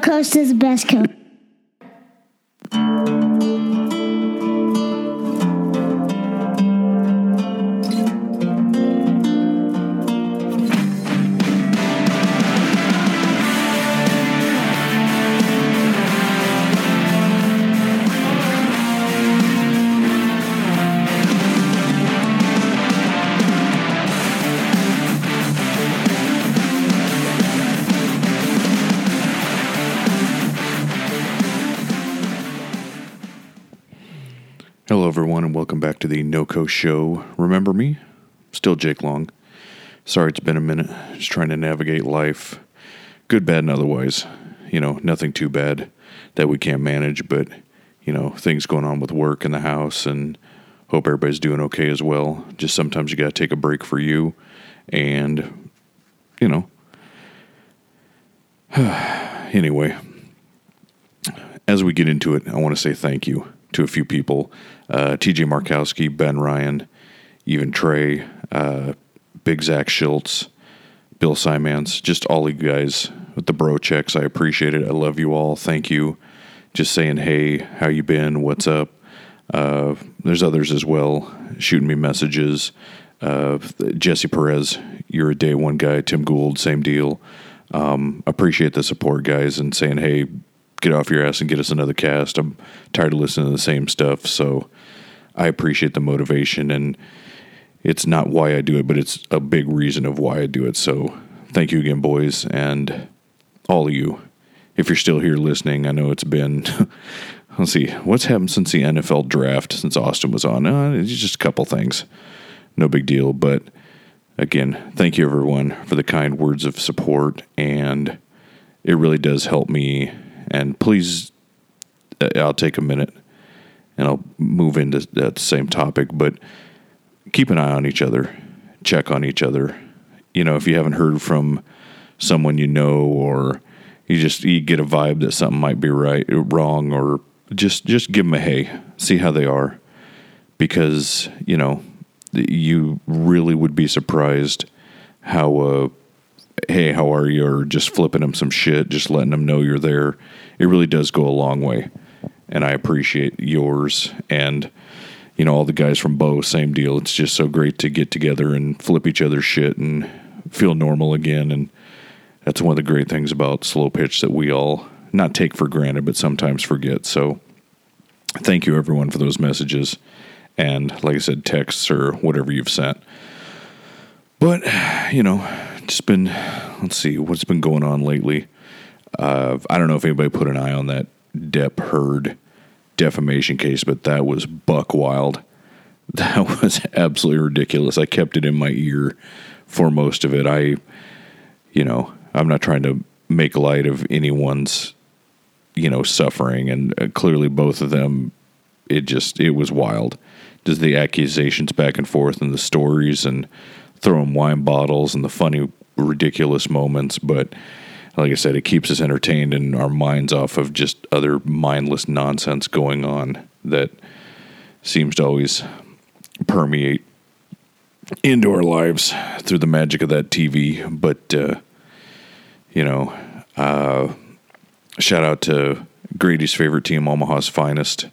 Coast is the best coast. Hello, everyone, and welcome back to the NoCo Show. Remember me? Still Jake Long. Sorry it's been a minute. Just trying to navigate life. Good, bad, and otherwise. You know, nothing too bad that we can't manage, but, you know, things going on with work in the house, and hope everybody's doing okay as well. Just sometimes you got to take a break for you, and, you know. anyway, as we get into it, I want to say thank you to a few people uh, TJ Markowski, Ben Ryan, even Trey, uh, Big Zach Schultz, Bill Simons, just all you guys with the bro checks. I appreciate it. I love you all. Thank you. Just saying, hey, how you been? What's up? Uh, there's others as well shooting me messages. Uh, Jesse Perez, you're a day one guy. Tim Gould, same deal. Um, appreciate the support, guys, and saying, hey, get off your ass and get us another cast. I'm tired of listening to the same stuff. So I appreciate the motivation and it's not why I do it, but it's a big reason of why I do it. So thank you again, boys, and all of you. If you're still here listening, I know it's been, let's see, what's happened since the NFL draft, since Austin was on? Uh, it's just a couple things. No big deal. But again, thank you, everyone, for the kind words of support. And it really does help me and please, uh, I'll take a minute and I'll move into that same topic, but keep an eye on each other, check on each other. You know, if you haven't heard from someone you know, or you just you get a vibe that something might be right, wrong, or just just give them a hey, see how they are, because you know you really would be surprised how uh, hey, how are you? Or just flipping them some shit, just letting them know you're there. It really does go a long way. And I appreciate yours and, you know, all the guys from Bo, same deal. It's just so great to get together and flip each other's shit and feel normal again. And that's one of the great things about slow pitch that we all not take for granted, but sometimes forget. So thank you, everyone, for those messages. And like I said, texts or whatever you've sent. But, you know, just been, let's see, what's been going on lately. Uh, I don't know if anybody put an eye on that Depp Heard defamation case, but that was buck wild. That was absolutely ridiculous. I kept it in my ear for most of it. I, you know, I'm not trying to make light of anyone's, you know, suffering, and uh, clearly both of them, it just it was wild. Just the accusations back and forth and the stories and throwing wine bottles and the funny ridiculous moments, but like I said, it keeps us entertained and our minds off of just other mindless nonsense going on that seems to always permeate into our lives through the magic of that TV. But, uh, you know, uh, shout out to Grady's favorite team, Omaha's finest.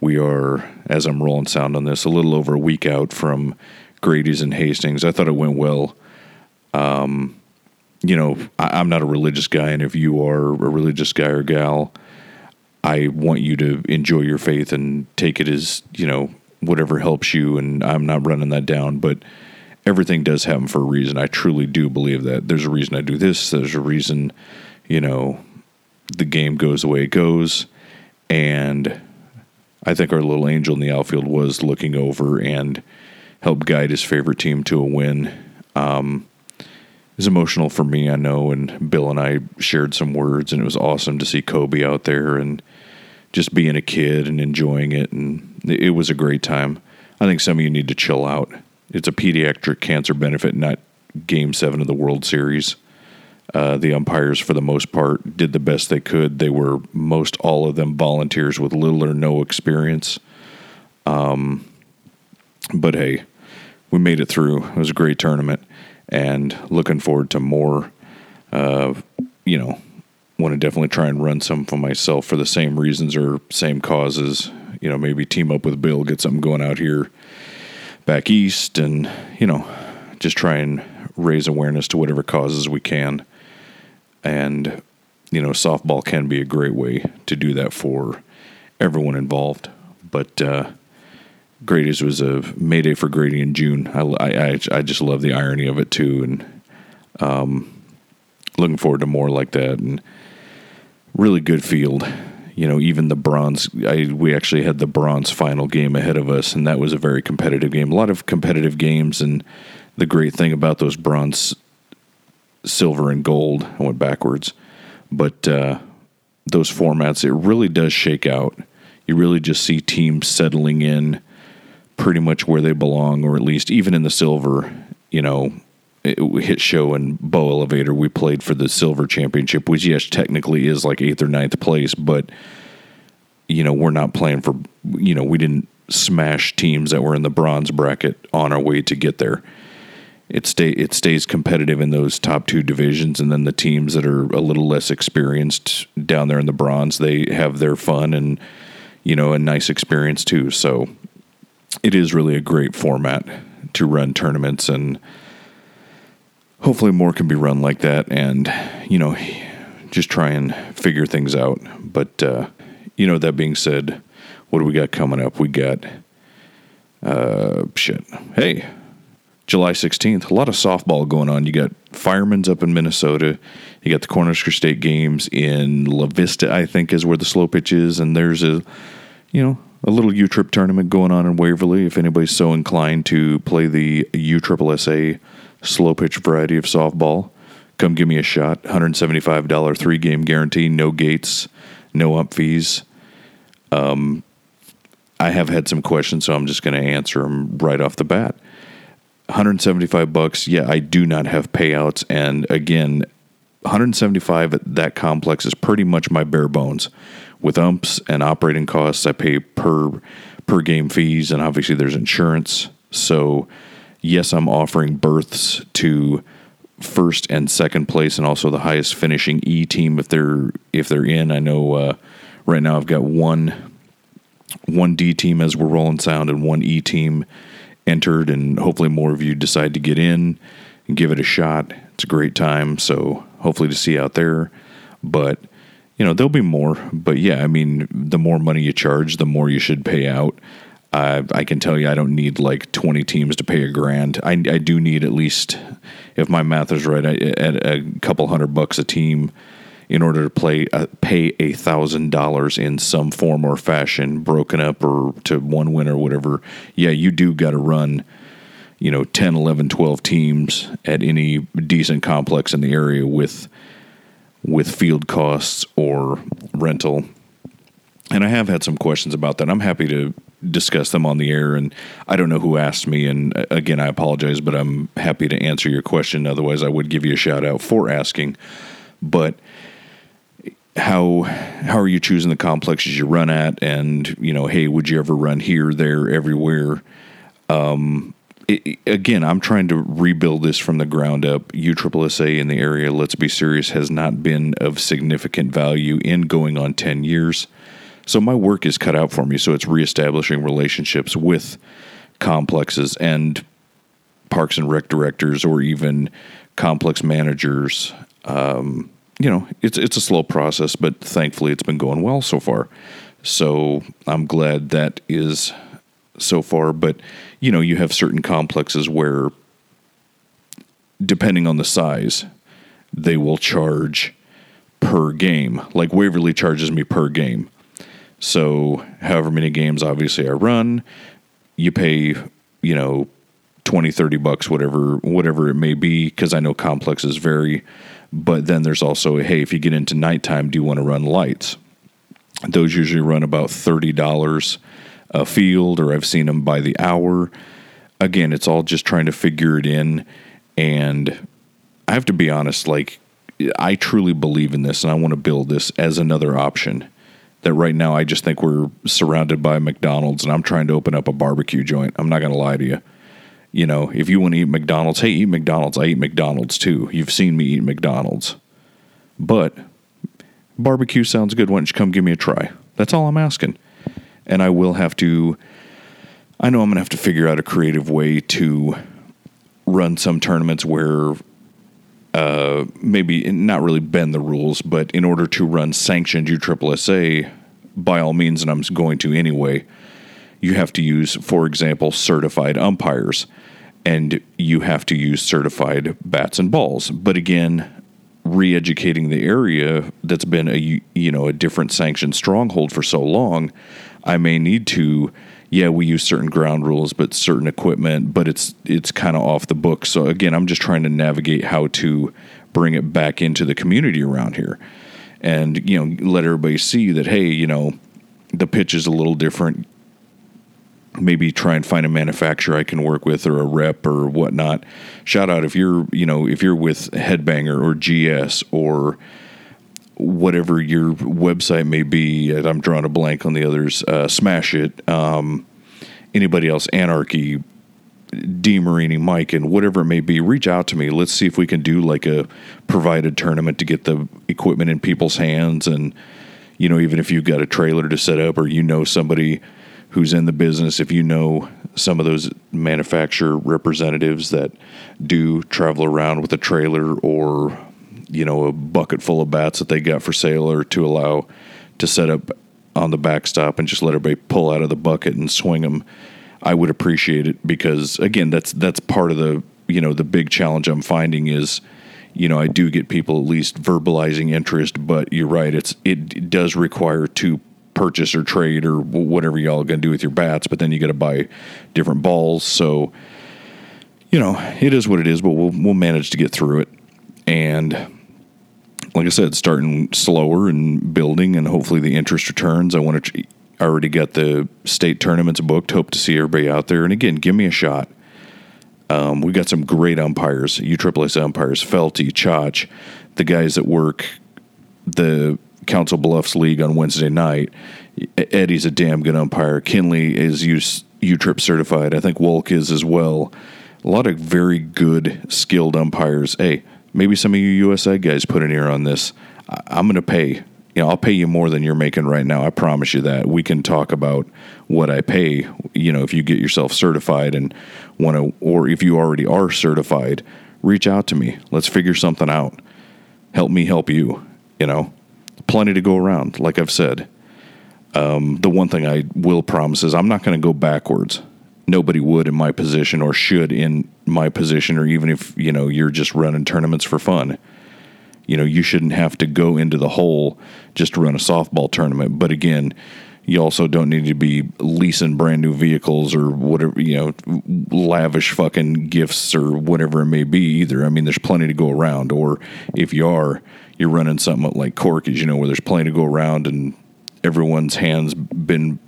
We are, as I'm rolling sound on this, a little over a week out from Grady's and Hastings. I thought it went well. Um, you know, I, am not a religious guy, and if you are a religious guy or gal, I want you to enjoy your faith and take it as you know whatever helps you. And I'm not running that down, but everything does happen for a reason. I truly do believe that. There's a reason I do this. There's a reason, you know, the game goes the way it goes, and I think our little angel in the outfield was looking over and helped guide his favorite team to a win. Um, was emotional for me, I know, and Bill and I shared some words, and it was awesome to see Kobe out there and just being a kid and enjoying it, and it was a great time. I think some of you need to chill out. It's a pediatric cancer benefit, not Game Seven of the World Series. Uh, the umpires, for the most part, did the best they could. They were most all of them volunteers with little or no experience. Um, but hey, we made it through. It was a great tournament and looking forward to more. Uh, you know, want to definitely try and run some for myself for the same reasons or same causes. You know, maybe team up with Bill, get something going out here back east, and you know, just try and raise awareness to whatever causes we can. And you know, softball can be a great way to do that for everyone involved. But uh, Grady's was a Mayday for Grady in June. I, I, I just love the irony of it too, and um, looking forward to more like that. And really good field. You know, even the bronze. I we actually had the bronze final game ahead of us, and that was a very competitive game. A lot of competitive games, and the great thing about those bronze, silver, and gold. I went backwards, but uh, those formats, it really does shake out. You really just see teams settling in pretty much where they belong, or at least even in the silver, you know, hit show and bow elevator we played for the silver championship which yes technically is like eighth or ninth place but you know we're not playing for you know we didn't smash teams that were in the bronze bracket on our way to get there. It stay it stays competitive in those top two divisions and then the teams that are a little less experienced down there in the bronze they have their fun and you know a nice experience too so it is really a great format to run tournaments and hopefully more can be run like that and you know just try and figure things out. But uh, you know that being said what do we got coming up? We got uh shit. Hey july 16th a lot of softball going on. You got firemen's up in minnesota. You got the cornhusker state games in la vista i think is where the slow pitch is and there's a you know a little U Trip tournament going on in Waverly. If anybody's so inclined to play the U Triple SA slow pitch variety of softball, come give me a shot. $175 three game guarantee, no gates, no up fees. Um, I have had some questions, so I'm just going to answer them right off the bat. 175 bucks. Yeah, I do not have payouts, and again, 175 at that complex is pretty much my bare bones. With umps and operating costs, I pay per per game fees, and obviously there's insurance. So, yes, I'm offering berths to first and second place, and also the highest finishing E team if they're if they're in. I know uh, right now I've got one one D team as we're rolling sound, and one E team entered, and hopefully more of you decide to get in and give it a shot. It's a great time, so hopefully to see out there. But you know there'll be more. But yeah, I mean, the more money you charge, the more you should pay out. Uh, I can tell you, I don't need like 20 teams to pay a grand. I, I do need at least, if my math is right, I, at a couple hundred bucks a team in order to play uh, pay a thousand dollars in some form or fashion, broken up or to one win or whatever. Yeah, you do got to run you know 10 11 12 teams at any decent complex in the area with with field costs or rental. And i have had some questions about that. I'm happy to discuss them on the air and i don't know who asked me and uh, again i apologize but i'm happy to answer your question. Otherwise i would give you a shout out for asking. But how how are you choosing the complexes you run at? And you know hey would you ever run here there everywhere? Um, it, again, I'm trying to rebuild this from the ground up. USSSA in the area, let's be serious, has not been of significant value in going on 10 years. So my work is cut out for me. So it's reestablishing relationships with complexes and parks and rec directors or even complex managers. Um, you know, it's it's a slow process, but thankfully it's been going well so far. So I'm glad that is so far, but you know, you have certain complexes where, depending on the size, they will charge per game. Like Waverly charges me per game. So, however many games obviously I run, you pay, you know, 20, 30 bucks, whatever, whatever it may be, because I know complexes vary. But then there's also, hey, if you get into nighttime, do you want to run lights? Those usually run about $30 a field or I've seen them by the hour. Again, it's all just trying to figure it in. And I have to be honest, like, I truly believe in this and I want to build this as another option. That right now I just think we're surrounded by McDonald's and I'm trying to open up a barbecue joint. I'm not going to lie to you. You know, if you want to eat McDonald's, hey, eat McDonald's. I eat McDonald's too. You've seen me eat McDonald's. But barbecue sounds good. Why don't you come give me a try? That's all I'm asking. And I will have to, I know I'm going to have to figure out a creative way to run some tournaments where uh, maybe not really bend the rules, but in order to run sanctioned USSSA, by all means, and I'm going to anyway, you have to use, for example, certified umpires and you have to use certified bats and balls. But again, re-educating the area that's been a you know a different sanctioned stronghold for so long, I may need to yeah, we use certain ground rules, but certain equipment, but it's it's kind of off the book. So again, I'm just trying to navigate how to bring it back into the community around here, and you know, let everybody see that hey, you know, the pitch is a little different. Maybe try and find a manufacturer I can work with or a rep or whatnot. Shout out if you're you know if you're with Headbanger or GS or whatever your website may be. I'm drawing a blank on the others. Uh, Smash it. Um, anybody else? Anarchy. D Mike, and whatever it may be, reach out to me. Let's see if we can do like a provided tournament to get the equipment in people's hands. And, you know, even if you've got a trailer to set up or you know somebody who's in the business, if you know some of those manufacturer representatives that do travel around with a trailer or you know a bucket full of bats that they got for sale or to allow to set up on the backstop and just let everybody pull out of the bucket and swing them i would appreciate it because again that's that's part of the you know the big challenge i'm finding is you know i do get people at least verbalizing interest but you're right it's it does require to purchase or trade or whatever y'all are going to do with your bats but then you got to buy different balls. So you know it is what it is but we'll we'll manage to get through it. And like I said, starting slower and building, and hopefully the interest returns. I want to. I already got the state tournaments booked. Hope to see everybody out there. And again, give me a shot. Um, we got some great umpires, USSSA umpires, Felty, Chach, the guys that work the Council Bluffs League on Wednesday night. Eddie's a damn good umpire. Kinley is UTRIP certified. I think Wolk is as well. A lot of very good, skilled umpires. Hey, maybe some of you USA guys put an ear on this. I, am going to pay. You know, I'll pay you more than you're making right now. I promise you that. We can talk about what I pay. You know, if you get yourself certified and want to, or if you already are certified, reach out to me. Let's figure something out. Help me help you. You know, plenty to go around. Like I've said. Um, the one thing I will promise is I'm not going to go backwards nobody would in my position or should in my position or even if you know you're just running tournaments for fun. You know you shouldn't have to go into the hole just to run a softball tournament. But again you also don't need to be leasing brand new vehicles or whatever you know lavish fucking gifts or whatever it may be either. I mean there's plenty to go around. Or if you are you're running something like corky's you know where there's plenty to go around and everyone's hands been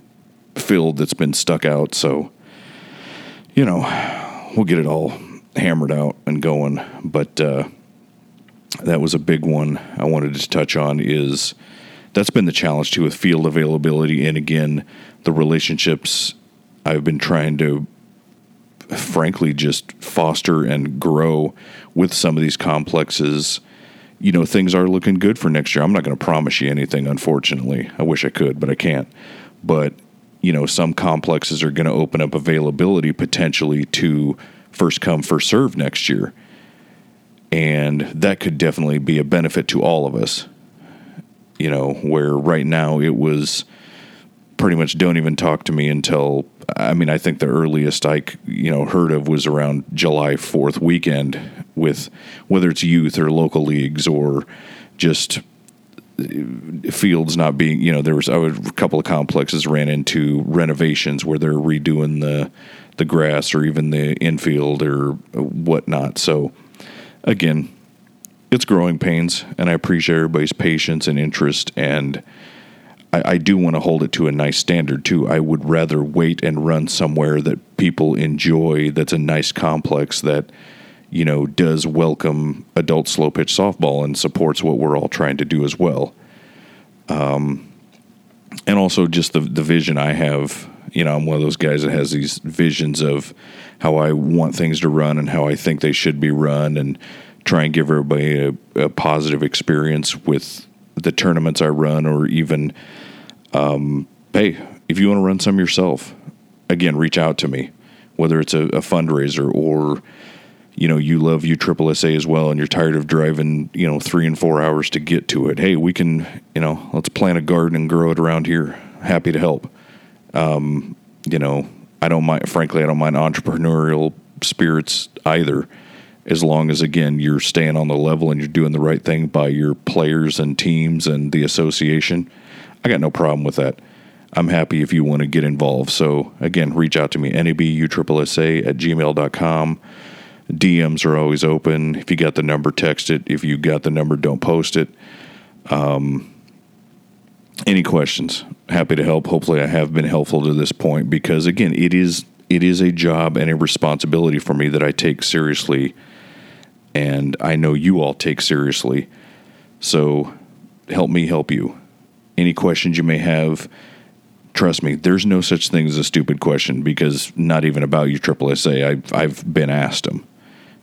filled that's been stuck out. So you know, we'll get it all hammered out and going. But uh, that was a big one I wanted to touch on. Is that's been the challenge too with field availability and again the relationships I've been trying to frankly just foster and grow with some of these complexes. You know, things are looking good for next year. I'm not going to promise you anything, unfortunately. I wish I could, but I can't. But you know, some complexes are going to open up availability potentially to first come, first serve next year. And that could definitely be a benefit to all of us. You know, where right now it was pretty much don't even talk to me until I mean I think the earliest I you know heard of was around July 4th weekend with whether it's youth or local leagues or just fields not being you know there was a couple of complexes ran into renovations where they're redoing the the grass or even the infield or whatnot. So again it's growing pains and i appreciate everybody's patience and interest and I, I do want to hold it to a nice standard too. I would rather wait and run somewhere that people enjoy that's a nice complex that you know, does welcome adult slow pitch softball and supports what we're all trying to do as well. Um, and also just the the vision I have. You know, I'm one of those guys that has these visions of how I want things to run and how I think they should be run, and try and give everybody a, a positive experience with the tournaments I run, or even, um, hey, if you want to run some yourself, again, reach out to me, whether it's a, a fundraiser or you know you love USSSA as well and you're tired of driving you know three and four hours to get to it. Hey we can you know let's plant a garden and grow it around here. Happy to help. Um, you know i don't mind frankly i don't mind entrepreneurial spirits either as long as again you're staying on the level and you're doing the right thing by your players and teams and the association. I got no problem with that. I'm happy if you want to get involved. So again reach out to me nabussa at gmail.com DMs are always open. If you got the number, text it. If you got the number, don't post it. Um, any questions? Happy to help. Hopefully, I have been helpful to this point because again, it is it is a job and a responsibility for me that I take seriously, and I know you all take seriously. So, help me help you. Any questions you may have, trust me, there's no such thing as a stupid question because not even about you, Triple. I've I've been asked them.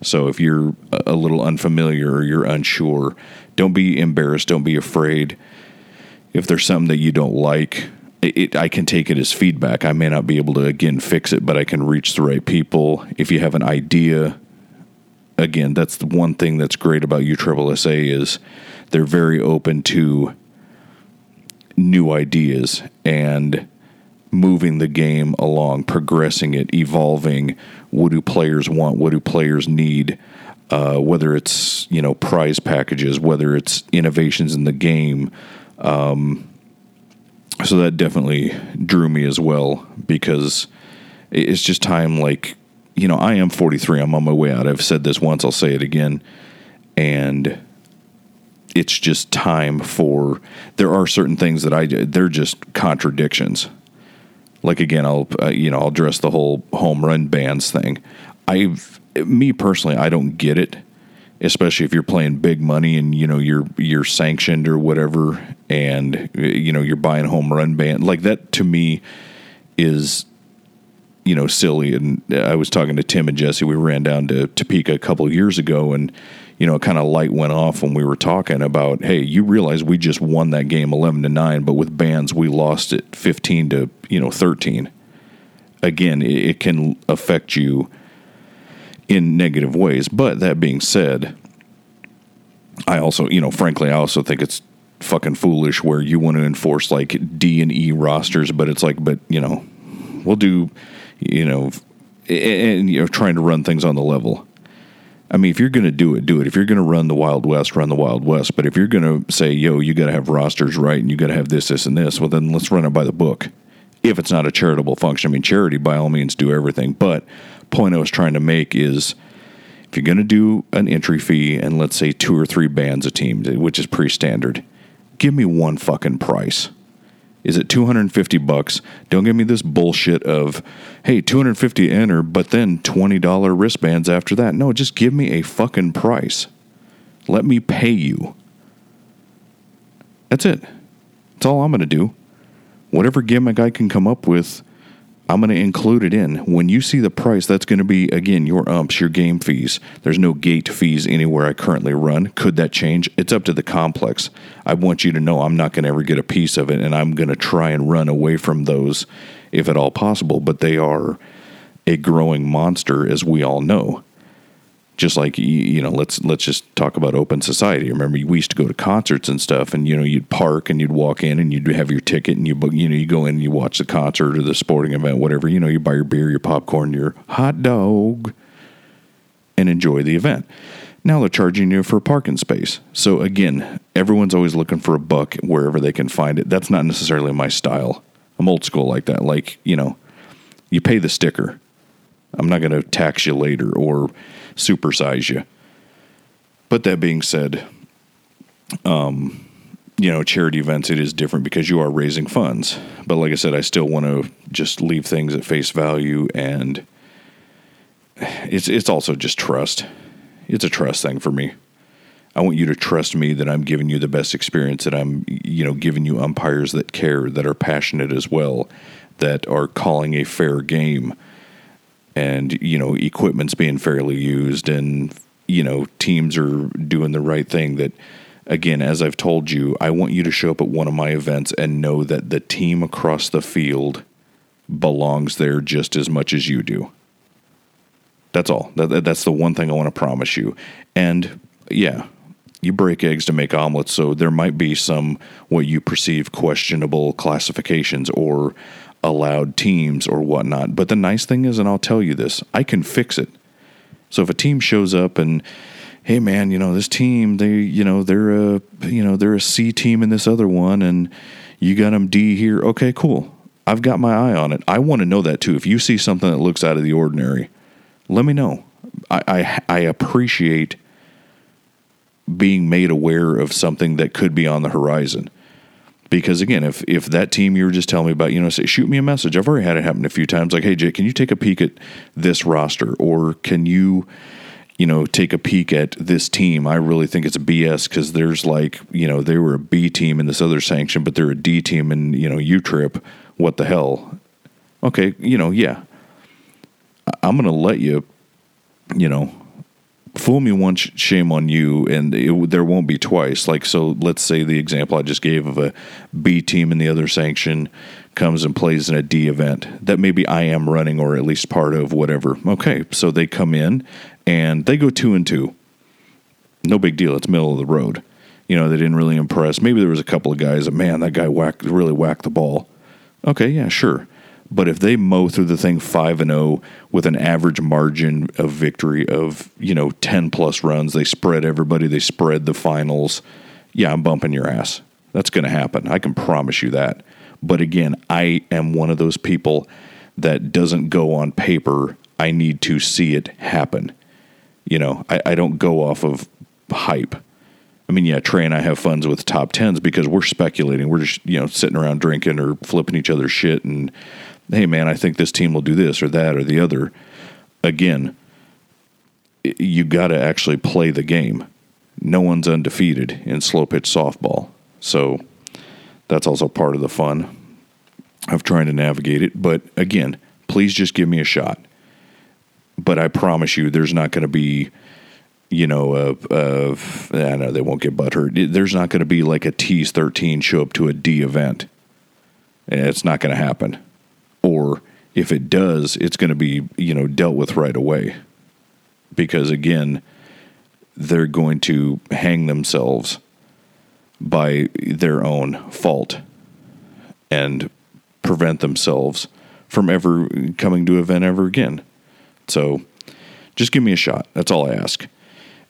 So if you're a little unfamiliar or you're unsure, don't be embarrassed. Don't be afraid. If there's something that you don't like, it, I can take it as feedback. I may not be able to again fix it, but I can reach the right people. If you have an idea, again, that's the one thing that's great about USSSA is they're very open to new ideas and moving the game along, progressing it, evolving. What do players want? What do players need? Uh, whether it's you know prize packages, whether it's innovations in the game. Um, so that definitely drew me as well because it's just time. Like you know, I am 43. I'm on my way out. I've said this once. I'll say it again, and it's just time for. There are certain things that I they're just contradictions like again, I'll uh, you know I'll address the whole home run bans thing. I've me personally, I don't get it, especially if you're playing big money and you know you're you're sanctioned or whatever, and you know you're buying home run ban like that. To me, is you know silly. And I was talking to Tim and Jesse. We ran down to Topeka a couple years ago, and you know, kind of light went off when we were talking about, hey, you realize we just won that game 11 to 9, but with bans we lost it 15 to, you know, 13. Again, it, can affect you in negative ways. But that being said, I also, you know, frankly, I also think it's fucking foolish where you want to enforce like D and E rosters, but it's like, but you know, we'll do, you know, and, and you know, trying to run things on the level. I mean, if you're going to do it, do it. If you're going to run the Wild West, run the Wild West. But if you're going to say, yo, you got to have rosters right and you got to have this, this, and this, well, then let's run it by the book. If it's not a charitable function, I mean, charity by all means do everything. But point I was trying to make is if you're going to do an entry fee and let's say two or three bands of teams, which is pretty standard, give me one fucking price. Is it 250 bucks? Don't give me this bullshit of, hey, 250 enter, but then $20 wristbands after that. No, just give me a fucking price. Let me pay you. That's it. That's all I'm going to do. Whatever gimmick I can come up with, I'm going to include it in. When you see the price, that's going to be, again, your umps, your game fees. There's no gate fees anywhere I currently run. Could that change? It's up to the complex. I want you to know I'm not going to ever get a piece of it, and I'm going to try and run away from those if at all possible. But they are a growing monster, as we all know just like you know let's let's just talk about open society. Remember we used to go to concerts and stuff and you know you'd park and you'd walk in and you'd have your ticket and you you know you go in and you watch the concert or the sporting event whatever you know you buy your beer your popcorn your hot dog and enjoy the event. Now they're charging you for a parking space. So again everyone's always looking for a buck wherever they can find it. That's not necessarily my style. I'm old school like that. Like you know you pay the sticker. I'm not going to tax you later or supersize you. But that being said, um, you know, charity events, it is different because you are raising funds. But like I said, I still want to just leave things at face value, and it's it's also just trust. It's a trust thing for me. I want you to trust me that I'm giving you the best experience, that I'm, you know, giving you umpires that care, that are passionate as well, that are calling a fair game and you know equipment's being fairly used and you know teams are doing the right thing that again, as I've told you, I want you to show up at one of my events and know that the team across the field belongs there just as much as you do. That's all. That, that's the one thing I want to promise you. And yeah, you break eggs to make omelets, so there might be some what you perceive questionable classifications or allowed teams or whatnot. But the nice thing is, and I'll tell you this, I can fix it. So if a team shows up and hey man, you know this team, they you know they're a you know they're a C team in this other one, and you got them D here. Okay, cool. I've got my eye on it. I want to know that too. If you see something that looks out of the ordinary, let me know. I, I, I appreciate being made aware of something that could be on the horizon. Because again, if if that team you were just telling me about, you know, say shoot me a message. I've already had it happen a few times. Like, hey Jake, can you take a peek at this roster, or can you, you know, take a peek at this team? I really think it's a BS because there's like, you know, they were a B team in this other sanction, but they're a D team in you know U trip. What the hell? Okay, you know, yeah, I'm going to let you, you know, fool me once, shame on you, and it, there won't be twice. Like, so let's say the example I just gave of a B team in the other sanction comes and plays in a D event that maybe I am running or at least part of, whatever. Okay, so they come in and they go two and two. No big deal. It's middle of the road. You know, they didn't really impress. Maybe there was a couple of guys that, man, that guy whacked, really whacked the ball. Okay, yeah, sure. But if they mow through the thing 5 and 0 with an average margin of victory of, you know, 10 plus runs, they spread everybody, they spread the finals. Yeah, I'm bumping your ass. That's going to happen. I can promise you that. But again, I am one of those people that doesn't go on paper. I need to see it happen. You know, I, I don't go off of hype. I mean, yeah, Trey and I have funds with top tens because we're speculating. We're just, you know, sitting around drinking or flipping each other's shit and hey, man, I think this team will do this or that or the other. Again, you got to actually play the game. No one's undefeated in slow pitch softball. So that's also part of the fun of trying to navigate it. But again, please just give me a shot. But I promise you, there's not going to be, you know, uh, uh, I know they won't get butthurt. There's not going to be like a Tease 13 show up to a D event. It's not going to happen or if it does, it's going to be you know dealt with right away, because again, they're going to hang themselves by their own fault and prevent themselves from ever coming to event ever again. So just give me a shot. That's all I ask.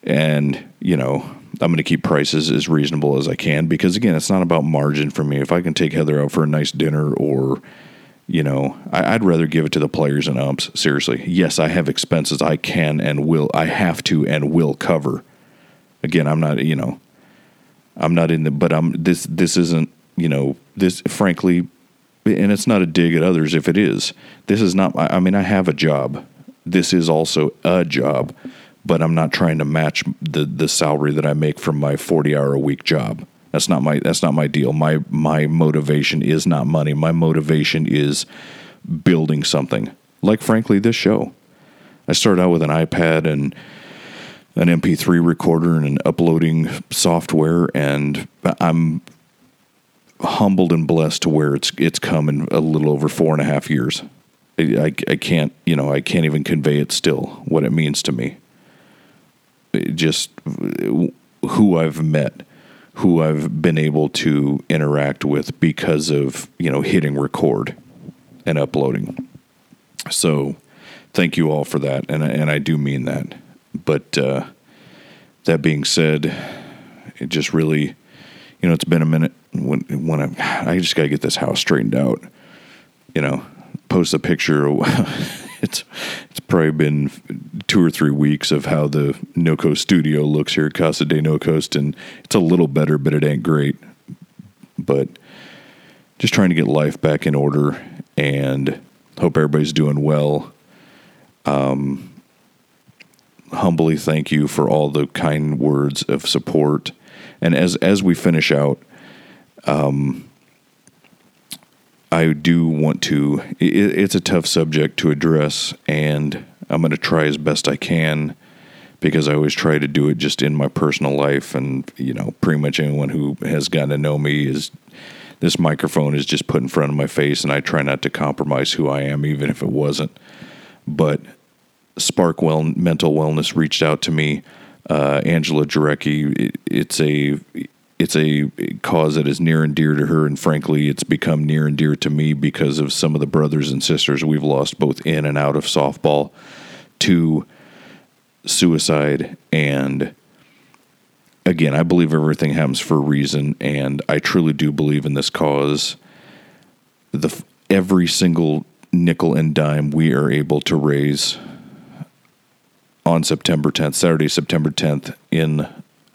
And, you know, I'm going to keep prices as reasonable as I can because, again, it's not about margin for me. If I can take Heather out for a nice dinner or, you know, I, would rather give it to the players and umps. Seriously, yes, I have expenses I can and will, I have to and will cover. Again, I'm not, you know, I'm not in the, but I'm this. This isn't, you know, this. Frankly, and it's not a dig at others. If it is, this is not. I mean, I have a job. This is also a job, but I'm not trying to match the the salary that I make from my 40 hour a week job. That's not my that's not my deal. My my motivation is not money. My motivation is building something. Like frankly this show. I started out with an iPad and an MP3 recorder and an uploading software and I'm humbled and blessed to where it's it's come in a little over four and a half years. I, I can't you know I can't even convey it still what it means to me. It just who I've met who I've been able to interact with because of, you know, hitting record and uploading. So thank you all for that. And, and I do mean that. But uh, that being said, it just really, you know, it's been a minute when, when I, I just got to get this house straightened out, you know, post a picture. it's it's probably been two or three weeks of how the No Coast studio looks here at Casa de No Coast, and it's a little better, but it ain't great. But just trying to get life back in order, and hope everybody's doing well. Um, humbly thank you for all the kind words of support, and as as we finish out, um, I do want to. It, it's a tough subject to address, and I'm going to try as best I can because I always try to do it just in my personal life. And, you know, pretty much anyone who has gotten to know me is this microphone is just put in front of my face, and I try not to compromise who I am, even if it wasn't. But Spark well, Mental Wellness reached out to me. Uh, Angela Jarecki, it, it's a it's a cause that is near and dear to her, and frankly, it's become near and dear to me because of some of the brothers and sisters we've lost both in and out of softball to suicide and again, I believe everything happens for a reason, and I truly do believe in this cause. The every single nickel and dime we are able to raise on September 10th, Saturday, September 10th in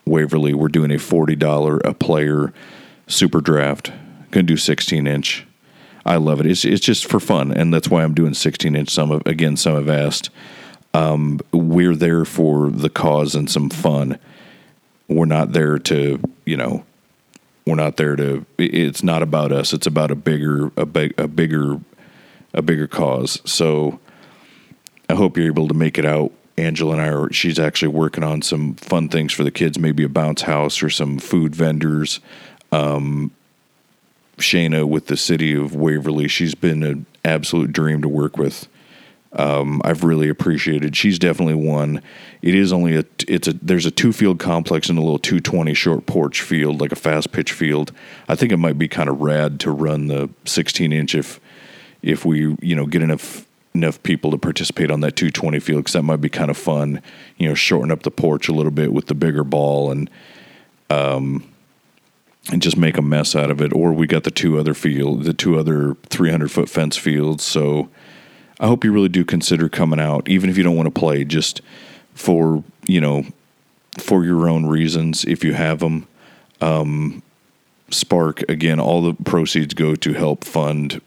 Waverly, we're doing a forty dollar a player super draft. To do 16 inch. I love it. It's it's just for fun, and that's why I'm doing 16 inch. Some of again, some have asked. Um, we're there for the cause and some fun we're not there to you know we're not there to it's not about us it's about a bigger a big a bigger a bigger cause so i hope you're able to make it out angela and i are she's actually working on some fun things for the kids maybe a bounce house or some food vendors um shayna with the city of waverly she's been an absolute dream to work with um, I've really appreciated. She's definitely one. It is only a it's a there's a two field complex and a little 220 short porch field like a fast pitch field. I think it might be kind of rad to run the 16 inch if if we you know get enough enough people to participate on that 220 field because that might be kind of fun. You know, shorten up the porch a little bit with the bigger ball and um and just make a mess out of it. Or we got the two other field, the two other 300 foot fence fields. So I hope you really do consider coming out, even if you don't want to play, just for you know, for your own reasons if you have them. Um, Spark again, all the proceeds go to help fund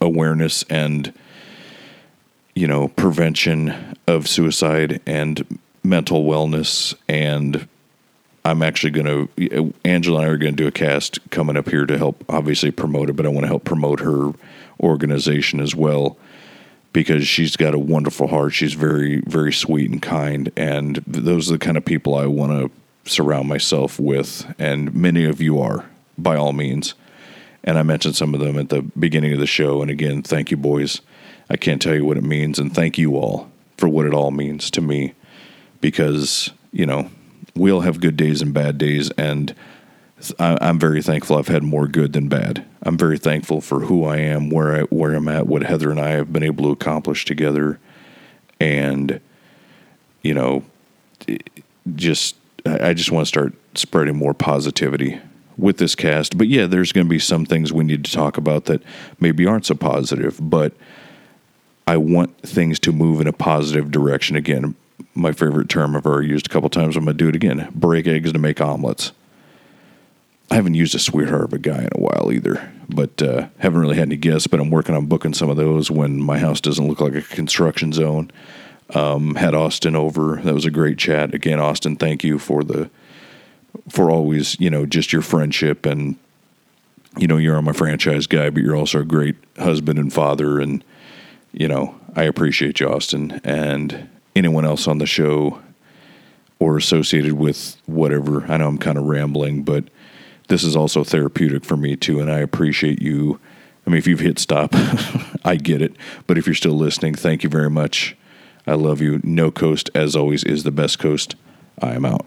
awareness and you know prevention of suicide and mental wellness and I'm actually going to Angela and I are going to do a cast coming up here to help obviously promote it, but I want to help promote her organization as well because she's got a wonderful heart. She's very, very sweet and kind. And those are the kind of people I want to surround myself with. And many of you are, by all means. And I mentioned some of them at the beginning of the show. And again, thank you, boys. I can't tell you what it means. And thank you all for what it all means to me because, you know, we all have good days and bad days. And I'm very thankful I've had more good than bad. I'm very thankful for who I am, where I where I'm at, what Heather and I have been able to accomplish together, and you know, just I just want to start spreading more positivity with this cast. But yeah, there's going to be some things we need to talk about that maybe aren't so positive, but I want things to move in a positive direction again. My favorite term I've already used a couple times. I'm going to do it again. Break eggs to make omelets I haven't used a sweetheart of a guy in a while either, but uh, haven't really had any guests. But I'm working on booking some of those when my house doesn't look like a construction zone. Um, had Austin over. That was a great chat. Again, Austin, thank you for the for always you know just your friendship and you know you're my franchise guy, but you're also a great husband and father, and you know I appreciate you, Austin, and anyone else on the show or associated with whatever. I know I'm kind of rambling, but this is also therapeutic for me too, and I appreciate you. I mean, if you've hit stop, I get it. But if you're still listening, thank you very much. I love you. No coast, as always, is the best coast. I am out.